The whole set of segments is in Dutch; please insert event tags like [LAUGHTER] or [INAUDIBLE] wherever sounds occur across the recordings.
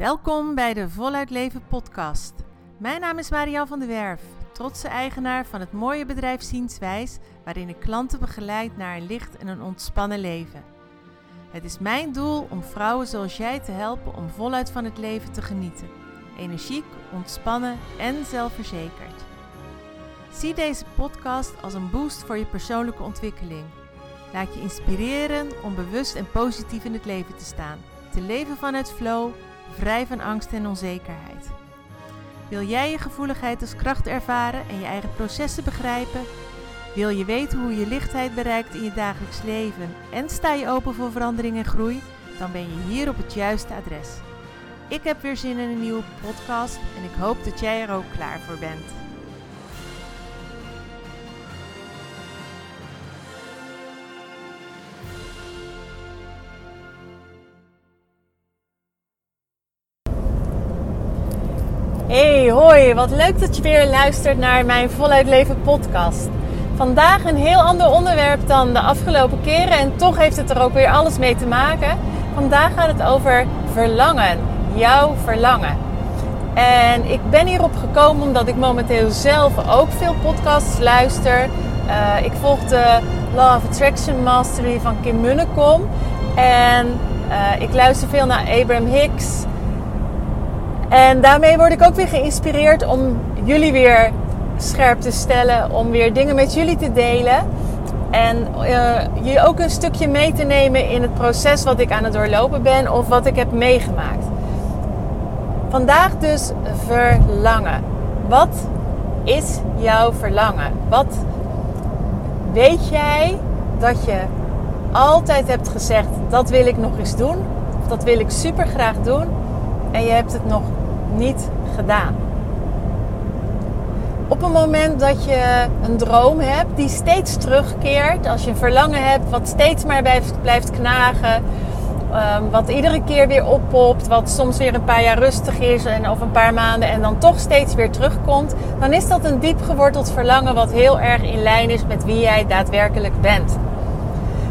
Welkom bij de Voluit Leven podcast. Mijn naam is Marianne van der Werf, trotse eigenaar van het mooie bedrijf Zienswijs, waarin ik klanten begeleid naar een licht en een ontspannen leven. Het is mijn doel om vrouwen zoals jij te helpen om voluit van het leven te genieten. Energiek, ontspannen en zelfverzekerd. Zie deze podcast als een boost voor je persoonlijke ontwikkeling. Laat je inspireren om bewust en positief in het leven te staan. Te leven vanuit flow, vrij van angst en onzekerheid. Wil jij je gevoeligheid als kracht ervaren en je eigen processen begrijpen? Wil je weten hoe je lichtheid bereikt in je dagelijks leven en sta je open voor verandering en groei? Dan ben je hier op het juiste adres. Ik heb weer zin in een nieuwe podcast en ik hoop dat jij er ook klaar voor bent. Hey, hoi, wat leuk dat je weer luistert naar mijn Voluit Leven podcast. Vandaag een heel ander onderwerp dan de afgelopen keren en toch heeft het er ook weer alles mee te maken. Vandaag gaat het over verlangen, jouw verlangen. En ik ben hierop gekomen omdat ik momenteel zelf ook veel podcasts luister. Uh, ik volg de Law of Attraction Mastery van Kim Munnekom. En uh, ik luister veel naar Abraham Hicks. En daarmee word ik ook weer geïnspireerd om jullie weer scherp te stellen, om weer dingen met jullie te delen. En uh, je ook een stukje mee te nemen in het proces wat ik aan het doorlopen ben of wat ik heb meegemaakt. Vandaag dus verlangen. Wat is jouw verlangen? Wat weet jij dat je altijd hebt gezegd: dat wil ik nog eens doen, of dat wil ik super graag doen, en je hebt het nog niet gedaan. Op een moment dat je een droom hebt die steeds terugkeert, als je een verlangen hebt wat steeds maar blijft knagen, wat iedere keer weer oppopt, wat soms weer een paar jaar rustig is en of een paar maanden en dan toch steeds weer terugkomt, dan is dat een diep geworteld verlangen wat heel erg in lijn is met wie jij daadwerkelijk bent.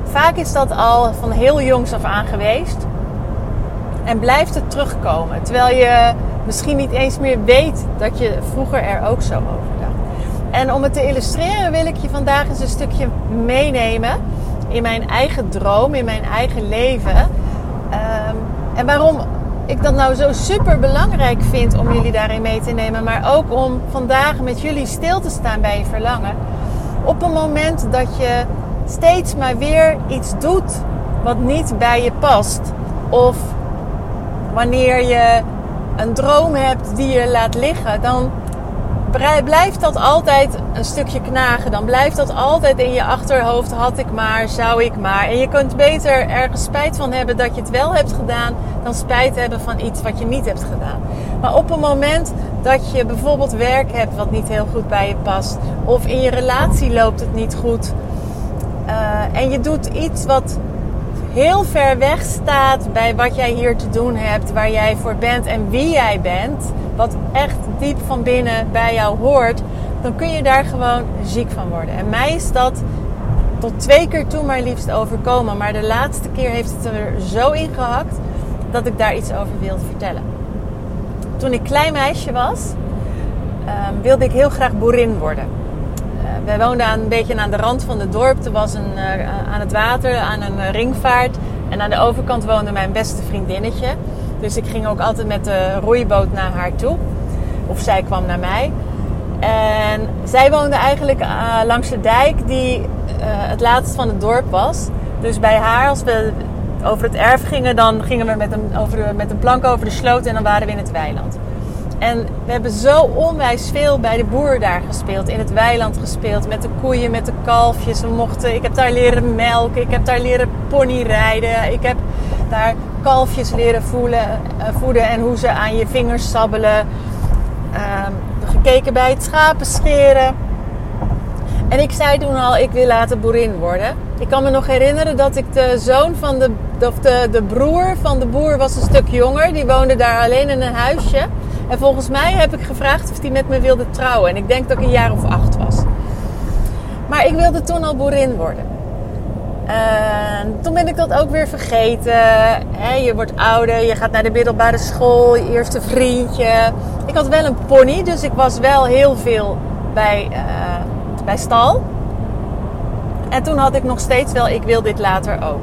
Vaak is dat al van heel jongs af aan geweest en blijft het terugkomen, terwijl je misschien niet eens meer weet dat je vroeger er ook zo over dacht. En om het te illustreren wil ik je vandaag eens een stukje meenemen in mijn eigen droom, in mijn eigen leven. Um, en waarom ik dat nou zo super belangrijk vind om jullie daarin mee te nemen, maar ook om vandaag met jullie stil te staan bij je verlangen. Op een moment dat je steeds maar weer iets doet wat niet bij je past. Of wanneer je een droom hebt die je laat liggen, dan blijft dat altijd een stukje knagen. Dan blijft dat altijd in je achterhoofd. Had ik maar, zou ik maar. En je kunt beter ergens spijt van hebben dat je het wel hebt gedaan, dan spijt hebben van iets wat je niet hebt gedaan. Maar op een moment dat je bijvoorbeeld werk hebt wat niet heel goed bij je past, of in je relatie loopt het niet goed, uh, en je doet iets wat heel ver weg staat bij wat jij hier te doen hebt, waar jij voor bent en wie jij bent, wat echt diep van binnen bij jou hoort, dan kun je daar gewoon ziek van worden. En mij is dat tot twee keer toe maar liefst overkomen. Maar de laatste keer heeft het er zo in gehakt dat ik daar iets over wilde vertellen. Toen ik klein meisje was, um, wilde ik heel graag boerin worden. Uh, wij woonden aan, een beetje aan de rand van het dorp. Er was een, uh, aan het water, aan een uh, ringvaart. En aan de overkant woonde mijn beste vriendinnetje. Dus ik ging ook altijd met de roeiboot naar haar toe. Of zij kwam naar mij. En zij woonde eigenlijk langs de dijk die het laatst van het dorp was. Dus bij haar, als we over het erf gingen, dan gingen we met een, over met een plank over de sloot en dan waren we in het weiland. En we hebben zo onwijs veel bij de boer daar gespeeld. In het weiland gespeeld. Met de koeien, met de kalfjes. We mochten, ik heb daar leren melken. Ik heb daar leren ponyrijden. Ik heb daar kalfjes leren voelen, uh, voeden. En hoe ze aan je vingers sabbelen. Uh, gekeken bij het schapen scheren. En ik zei toen al, ik wil later boerin worden. Ik kan me nog herinneren dat ik de zoon van de, of de, de broer van de boer was een stuk jonger. Die woonde daar alleen in een huisje. En volgens mij heb ik gevraagd of hij met me wilde trouwen. En ik denk dat ik een jaar of acht was. Maar ik wilde toen al boerin worden. En toen ben ik dat ook weer vergeten. je wordt ouder, je gaat naar de middelbare school, je eerste vriendje. Ik had wel een pony, dus ik was wel heel veel bij, uh, bij stal. En toen had ik nog steeds wel, ik wil dit later ook.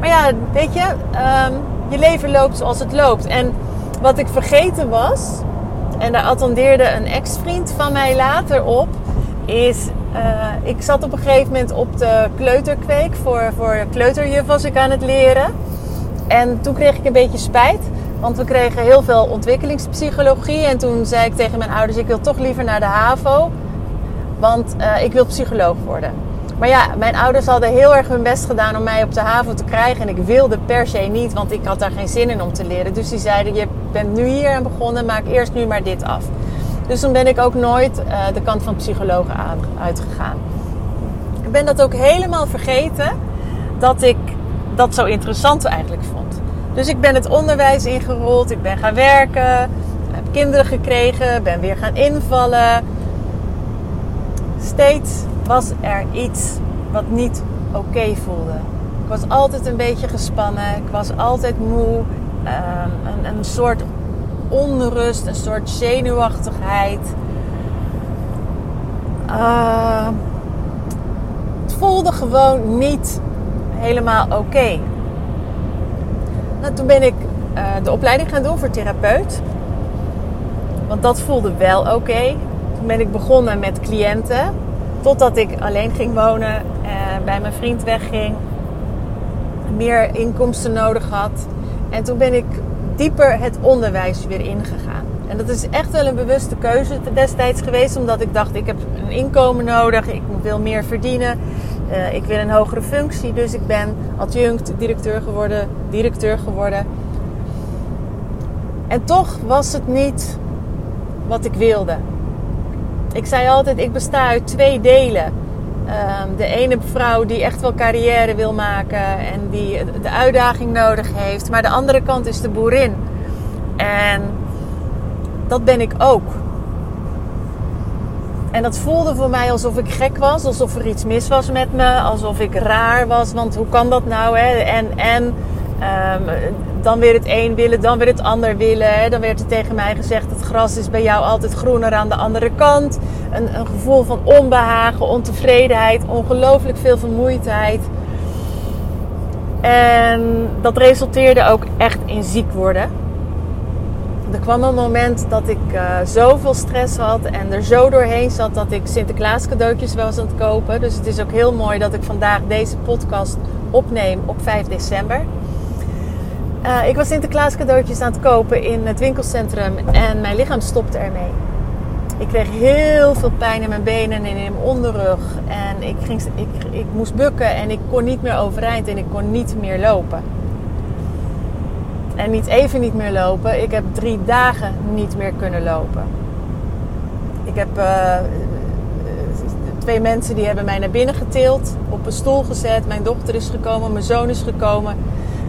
Maar ja, weet je, ehm, je leven loopt zoals het loopt. En wat ik vergeten was, en daar attendeerde een ex-vriend van mij later op, is uh, ik zat op een gegeven moment op de kleuterkweek. Voor, voor kleuterjuf was ik aan het leren. En toen kreeg ik een beetje spijt. Want we kregen heel veel ontwikkelingspsychologie. En toen zei ik tegen mijn ouders: Ik wil toch liever naar de HAVO. Want uh, ik wil psycholoog worden. Maar ja, mijn ouders hadden heel erg hun best gedaan om mij op de HAVO te krijgen. En ik wilde per se niet, want ik had daar geen zin in om te leren. Dus die zeiden: Je bent nu hier aan begonnen, maak eerst nu maar dit af. Dus toen ben ik ook nooit uh, de kant van psycholoog uitgegaan. Ik ben dat ook helemaal vergeten dat ik dat zo interessant eigenlijk vond. Dus ik ben het onderwijs ingerold, ik ben gaan werken, heb kinderen gekregen, ben weer gaan invallen. Steeds was er iets wat niet oké voelde. Ik was altijd een beetje gespannen, ik was altijd moe. Um, een, een soort onrust, een soort zenuwachtigheid. Uh, het voelde gewoon niet helemaal oké. Nou, toen ben ik uh, de opleiding gaan doen voor therapeut. Want dat voelde wel oké. Toen ben ik begonnen met cliënten. Totdat ik alleen ging wonen, uh, bij mijn vriend wegging. Meer inkomsten nodig had. En toen ben ik dieper het onderwijs weer ingegaan. En dat is echt wel een bewuste keuze destijds geweest, omdat ik dacht: ik heb een inkomen nodig, ik wil meer verdienen, uh, ik wil een hogere functie. Dus ik ben adjunct directeur geworden, directeur geworden. En toch was het niet wat ik wilde. Ik zei altijd: ik besta uit twee delen. Ehm, de ene vrouw die echt wel carrière wil maken en die de uitdaging nodig heeft. Maar de andere kant is de boerin. En dat ben ik ook. En dat voelde voor mij alsof ik gek was, alsof er iets mis was met me, alsof ik raar was. Want hoe kan dat nou? Hè? En, en um, dan weer het een willen, dan weer het ander willen. Dan werd er tegen mij gezegd: het gras is bij jou altijd groener aan de andere kant. Een, een gevoel van onbehagen, ontevredenheid, ongelooflijk veel vermoeidheid. En dat resulteerde ook echt in ziek worden. Er kwam een moment dat ik uh, zoveel stress had en er zo doorheen zat dat ik Sinterklaas cadeautjes was aan het kopen. Dus het is ook heel mooi dat ik vandaag deze podcast opneem op 5 december. Uh, ik was Sinterklaas cadeautjes aan het kopen in het winkelcentrum en mijn lichaam stopte ermee. Ik kreeg heel veel pijn in mijn benen en in mijn onderrug. En ik, ging, ik, ik moest bukken en ik kon niet meer overeind en ik kon niet meer lopen. En niet even niet meer lopen. Ik heb drie dagen niet meer kunnen lopen. Ik heb uh, twee mensen die hebben mij naar binnen getild, op een stoel gezet. Mijn dochter is gekomen, mijn zoon is gekomen.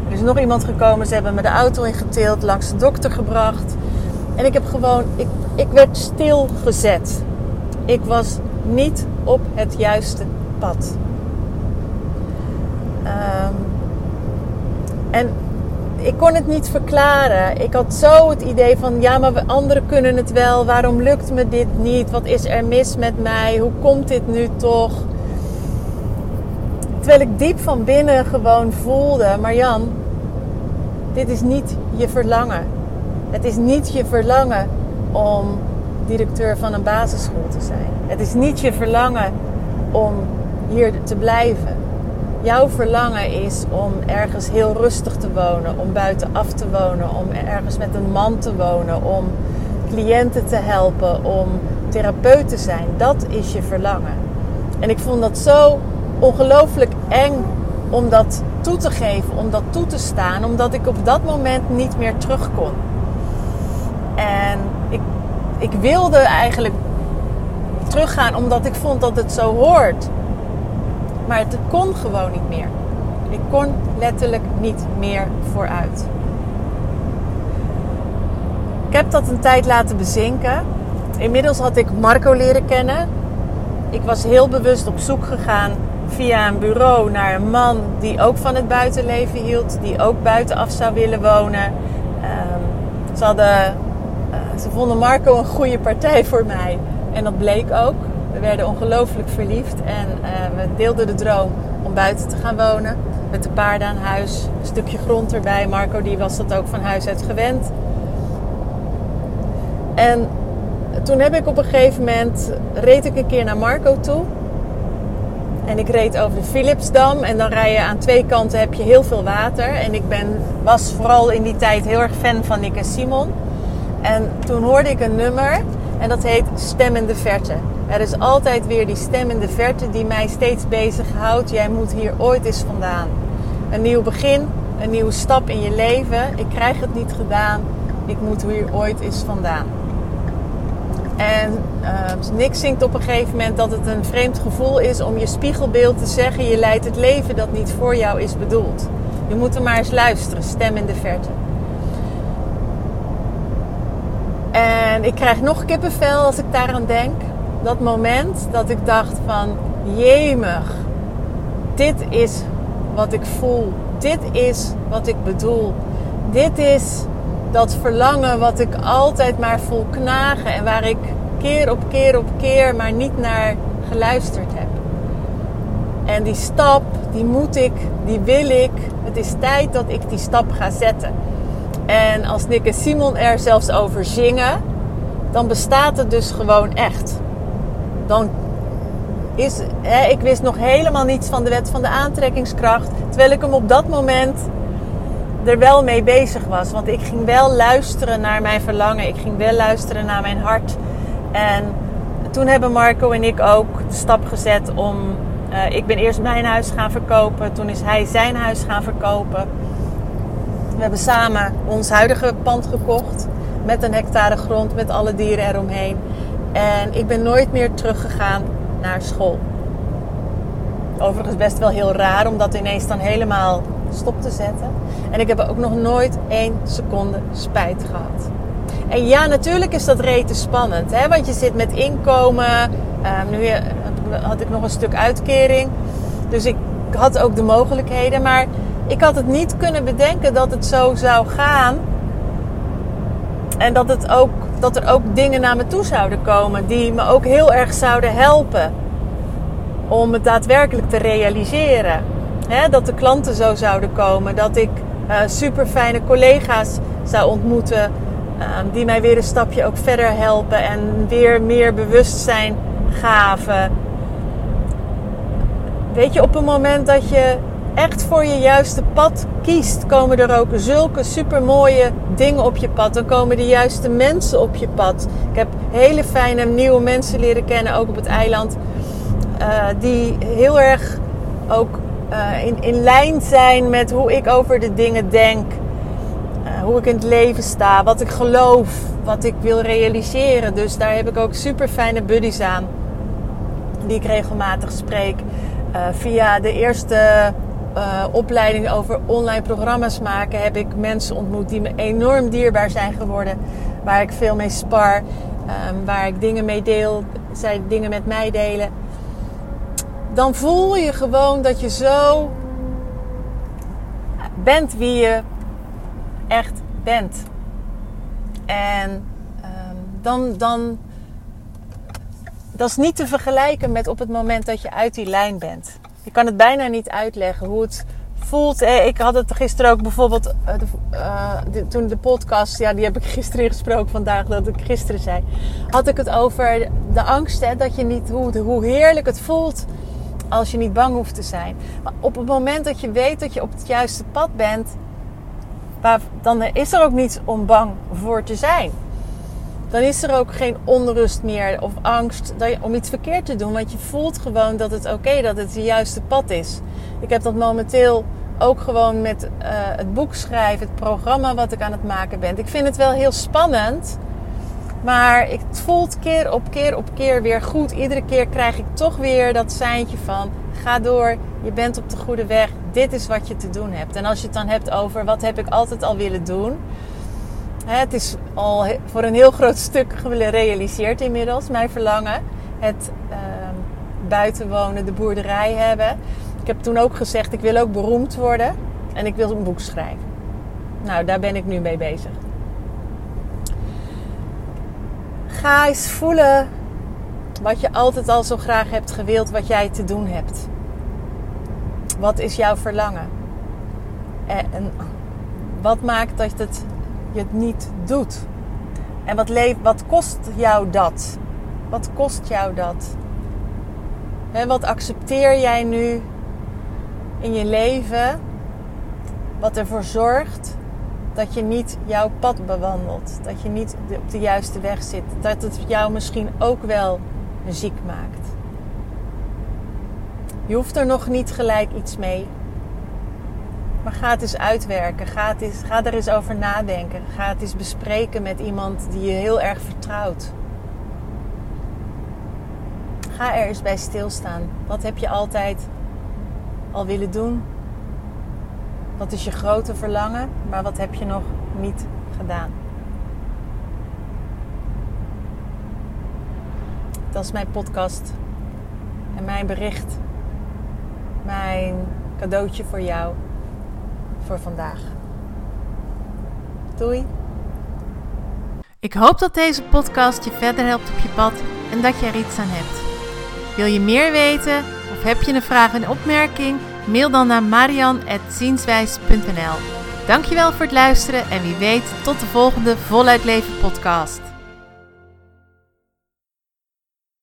Er is nog iemand gekomen, ze hebben me de auto ingetild, langs de dokter gebracht. En ik heb gewoon, ik, ik werd stilgezet. Ik was niet op het juiste pad. Um, en ik kon het niet verklaren. Ik had zo het idee van, ja, maar anderen kunnen het wel. Waarom lukt me dit niet? Wat is er mis met mij? Hoe komt dit nu toch? Terwijl ik diep van binnen gewoon voelde, Marjan, dit is niet je verlangen. Het is niet je verlangen om directeur van een basisschool te zijn. Het is niet je verlangen om hier te blijven. Jouw verlangen is om ergens heel rustig te wonen, om buitenaf te wonen, om ergens met een man te wonen, om cliënten te helpen, om therapeut te zijn. Dat is je verlangen. En ik vond dat zo ongelooflijk eng om dat toe te geven, om dat toe te staan, omdat ik op dat moment niet meer terug kon. En ik, ik wilde eigenlijk teruggaan omdat ik vond dat het zo hoort. Maar het kon gewoon niet meer. Ik kon letterlijk niet meer vooruit. Ik heb dat een tijd laten bezinken. Inmiddels had ik Marco leren kennen. Ik was heel bewust op zoek gegaan via een bureau naar een man die ook van het buitenleven hield, die ook buitenaf zou willen wonen. Ehm, ze, hadden, eh, ze vonden Marco een goede partij voor mij. En dat bleek ook. We werden ongelooflijk verliefd en uh, we deelden de droom om buiten te gaan wonen. Met de paarden aan huis, een stukje grond erbij. Marco die was dat ook van huis uit gewend. En toen heb ik op een gegeven moment, reed ik een keer naar Marco toe. En ik reed over de Philipsdam. En dan rij je aan twee kanten heb je heel veel water. En ik ben, was vooral in die tijd heel erg fan van Nick en Simon. En toen hoorde ik een nummer. En dat heet Stem in de Verte. Er is altijd weer die stem in de verte die mij steeds bezighoudt. Jij moet hier ooit eens vandaan. Een nieuw begin, een nieuwe stap in je leven. Ik krijg het niet gedaan. Ik moet hier ooit eens vandaan. En uh, Nick zingt op een gegeven moment dat het een vreemd gevoel is om je spiegelbeeld te zeggen: je leidt het leven dat niet voor jou is bedoeld. Je moet er maar eens luisteren, stem in de verte. En ik krijg nog kippenvel als ik daaraan denk. Dat moment dat ik dacht van, jemig, dit is wat ik voel. Dit is wat ik bedoel. Dit is dat verlangen wat ik altijd maar voel knagen en waar ik keer op keer op keer maar niet naar geluisterd heb. En die stap, die moet ik, die wil ik. Het is tijd dat ik die stap ga zetten. En als Nick en Simon er zelfs over zingen, dan bestaat het dus gewoon echt. Dan is, hè, ik wist nog helemaal niets van de wet van de aantrekkingskracht, terwijl ik hem op dat moment er wel mee bezig was. Want ik ging wel luisteren naar mijn verlangen. Ik ging wel luisteren naar mijn hart. En toen hebben Marco en ik ook de stap gezet om. Uh, ik ben eerst mijn huis gaan verkopen. Toen is hij zijn huis gaan verkopen. We hebben samen ons huidige pand gekocht. Met een hectare grond, met alle dieren eromheen. En ik ben nooit meer teruggegaan naar school. Overigens best wel heel raar om dat ineens dan helemaal stop te zetten. En ik heb ook nog nooit één seconde spijt gehad. En ja, natuurlijk is dat rete spannend. Hè? Want je zit met inkomen. Uh, nu had ik nog een stuk uitkering. Dus ik had ook de mogelijkheden. Maar ik had het niet kunnen bedenken dat het zo zou gaan. En dat, het ook, dat er ook dingen naar me toe zouden komen die me ook heel erg zouden helpen om het daadwerkelijk te realiseren. Dat de klanten zo zouden komen, dat ik uh, super fijne collega's zou ontmoeten ehm, die mij weer een stapje ook verder helpen en weer meer bewustzijn gaven. Weet je, op het moment dat je echt voor je juiste pad kiest, komen er ook zulke super mooie dingen op je pad. Dan komen de juiste mensen op je pad. Ik heb hele fijne nieuwe mensen leren kennen, ook op het eiland. Uh, die heel erg ook uh, in, in lijn zijn met hoe ik over de dingen denk. Uh, hoe ik in het leven sta, wat ik geloof, wat ik wil realiseren. Dus daar heb ik ook super fijne buddies aan. Die ik regelmatig spreek. via de eerste opleiding over online programma's maken heb ik mensen ontmoet die me enorm dierbaar zijn geworden. Waar ik veel mee spar, um, waar ik dingen mee deel, zij dingen met mij delen. Dan voel je gewoon dat je zo bent wie je echt bent. En um, dan, dan, dat is niet te vergelijken met op het moment dat je uit die lijn bent. Je kan het bijna niet uitleggen hoe het voelt. Eh, ik had het gisteren ook bijvoorbeeld, de, uh, de, toen de podcast, ja, die heb ik gisteren [LAUGHS] gesproken vandaag, dat ik gisteren zei. Had ik het over de angst, hè, dat je niet, hoe, hoe heerlijk het voelt als je niet bang hoeft te zijn. Maar op het moment dat je weet dat je op het juiste pad bent, dan is er ook niets om bang voor te zijn dan is er ook geen onrust meer of angst om iets verkeerd te doen. Want je voelt gewoon dat het oké, dat het het juiste pad is. Ik heb dat momenteel ook gewoon met uh, het boek schrijven, het programma wat ik aan het maken ben. Ik vind het wel heel spannend. Maar het voelt keer op keer op keer weer goed. Iedere keer krijg ik toch weer dat seintje van ga door, je bent op de goede weg. Dit is wat je te doen hebt. En als je het dan hebt over wat heb ik altijd al willen doen het is al voor een heel groot stuk gerealiseerd inmiddels, mijn verlangen. Het uh, buiten wonen, de boerderij hebben. Ik heb toen ook gezegd, ik wil ook beroemd worden en ik wil een boek schrijven. Nou, daar ben ik nu mee bezig. Eens voelen wat je altijd al zo graag hebt gewild, wat jij te doen hebt. Wat is jouw verlangen? En wat maakt dat het, je het niet doet? En wat, wat kost jou dat? Wat kost jou dat? wat accepteer jij nu in je leven? Wat ervoor zorgt dat je niet jouw pad bewandelt. Dat je niet op de juiste weg zit. Dat het jou misschien ook wel ziek maakt. Je hoeft er nog niet gelijk iets mee. Maar ga het eens uitwerken. Ga, eens, er eens over nadenken. Ga het eens bespreken met iemand die je heel erg vertrouwt. Ga er eens bij stilstaan. Wat heb je altijd al willen doen? Wat is je grote verlangen? Maar wat heb je nog niet gedaan? Dat is mijn podcast en mijn bericht. Mijn cadeautje voor jou voor vandaag. Doei. Ik hoop dat deze podcast je verder helpt op je pad en dat je er iets aan hebt. Wil je meer weten of heb je een vraag en opmerking? Mail dan naar marian.zienswijs.nl Dankjewel voor het luisteren en wie weet tot de volgende Voluit Leven podcast.